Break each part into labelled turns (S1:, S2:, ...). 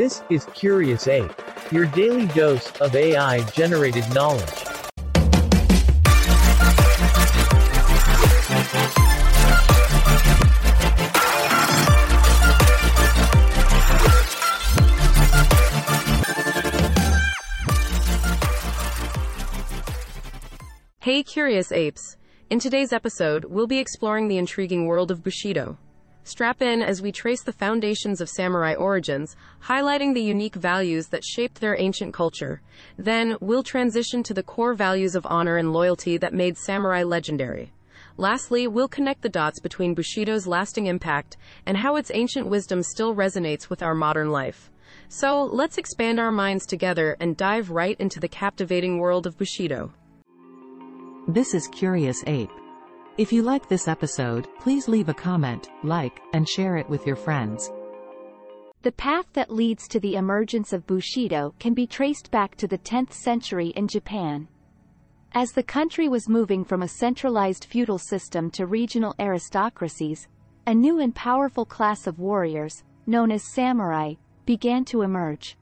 S1: This is Curious Ape, your daily dose of AI generated knowledge.
S2: Hey Curious Apes! In today's episode, we'll be exploring the intriguing world of Bushido. Strap in as we trace the foundations of samurai origins, highlighting the unique values that shaped their ancient culture. Then, we'll transition to the core values of honor and loyalty that made samurai legendary. Lastly, we'll connect the dots between Bushido's lasting impact and how its ancient wisdom still resonates with our modern life. So, let's expand our minds together and dive right into the captivating world of Bushido.
S3: This is Curious Ape. If you like this episode, please leave a comment, like, and share it with your friends.
S4: The path that leads to the emergence of Bushido can be traced back to the 10th century in Japan. As the country was moving from a centralized feudal system to regional aristocracies, a new and powerful class of warriors, known as samurai, began to emerge.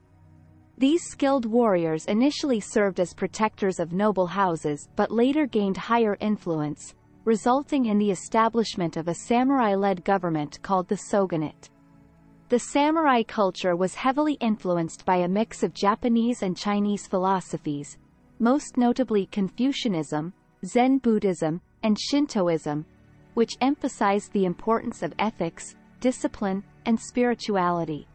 S4: These skilled warriors initially served as protectors of noble houses but later gained higher influence, resulting in the establishment of a samurai-led government called the shogunate. The samurai culture was heavily influenced by a mix of Japanese and Chinese philosophies, most notably Confucianism, Zen Buddhism, and Shintoism, which emphasized the importance of ethics, discipline, and spirituality.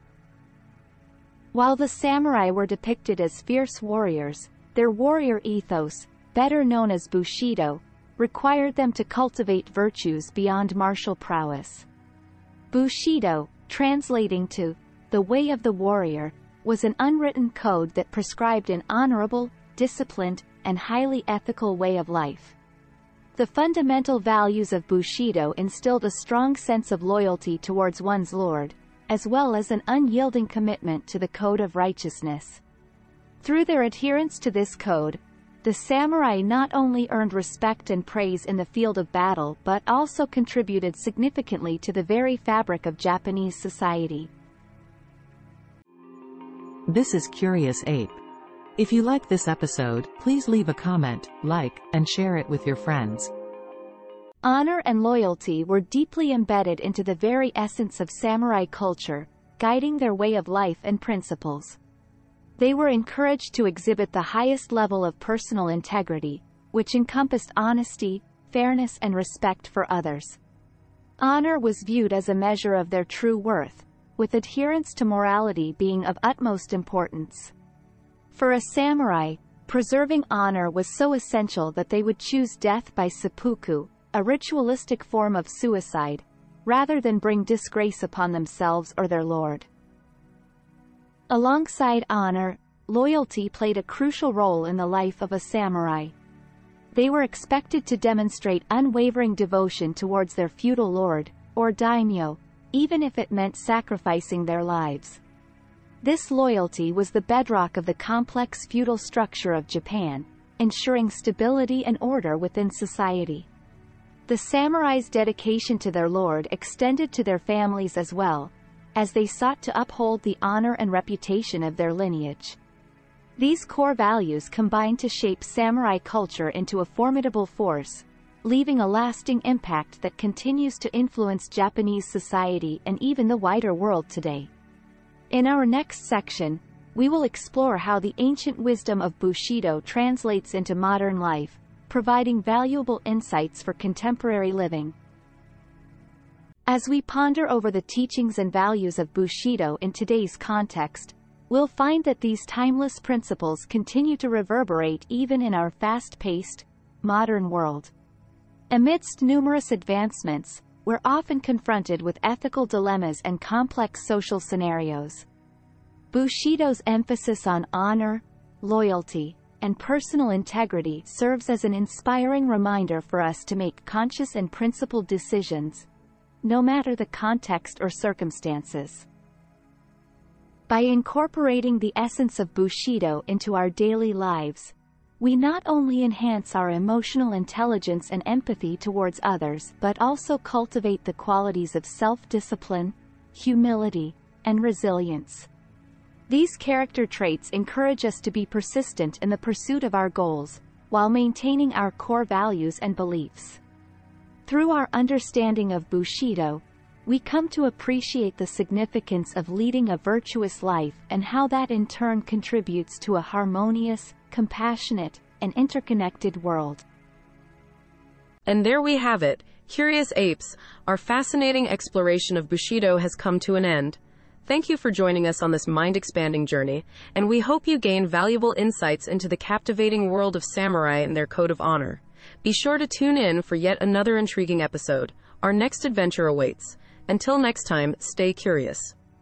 S4: While the samurai were depicted as fierce warriors, their warrior ethos, better known as Bushido, required them to cultivate virtues beyond martial prowess. Bushido, translating to the way of the warrior, was an unwritten code that prescribed an honorable, disciplined, and highly ethical way of life. The fundamental values of Bushido instilled a strong sense of loyalty towards one's lord, as well as an unyielding commitment to the code of righteousness. Through their adherence to this code, the samurai not only earned respect and praise in the field of battle but also contributed significantly to the very fabric of Japanese society.
S3: This is Curious Ape. If you like this episode, please leave a comment, like, and share it with your friends.
S4: Honor and loyalty were deeply embedded into the very essence of samurai culture, guiding their way of life and principles. They were encouraged to exhibit the highest level of personal integrity, which encompassed honesty, fairness and respect for others. Honor was viewed as a measure of their true worth, with adherence to morality being of utmost importance. For a samurai, preserving honor was so essential that they would choose death by seppuku, a ritualistic form of suicide, rather than bring disgrace upon themselves or their lord. Alongside honor, loyalty played a crucial role in the life of a samurai. They were expected to demonstrate unwavering devotion towards their feudal lord, or daimyo, even if it meant sacrificing their lives. This loyalty was the bedrock of the complex feudal structure of Japan, ensuring stability and order within society. The samurai's dedication to their lord extended to their families as well, as they sought to uphold the honor and reputation of their lineage. These core values combined to shape samurai culture into a formidable force, leaving a lasting impact that continues to influence Japanese society and even the wider world today. In our next section, we will explore how the ancient wisdom of Bushido translates into modern life, providing valuable insights for contemporary living. As we ponder over the teachings and values of Bushido in today's context, we'll find that these timeless principles continue to reverberate even in our fast-paced, modern world. Amidst numerous advancements, we're often confronted with ethical dilemmas and complex social scenarios. Bushido's emphasis on honor, loyalty, and personal integrity serves as an inspiring reminder for us to make conscious and principled decisions, no matter the context or circumstances. By incorporating the essence of Bushido into our daily lives, we not only enhance our emotional intelligence and empathy towards others but also cultivate the qualities of self-discipline, humility, and resilience. These character traits encourage us to be persistent in the pursuit of our goals, while maintaining our core values and beliefs. Through our understanding of Bushido, we come to appreciate the significance of leading a virtuous life and how that in turn contributes to a harmonious, compassionate, and interconnected world.
S2: And there we have it. Curious Apes, our fascinating exploration of Bushido has come to an end. Thank you for joining us on this mind expanding journey, and we hope you gain valuable insights into the captivating world of samurai and their code of honor. Be sure to tune in for yet another intriguing episode. Our next adventure awaits. Until next time, stay curious.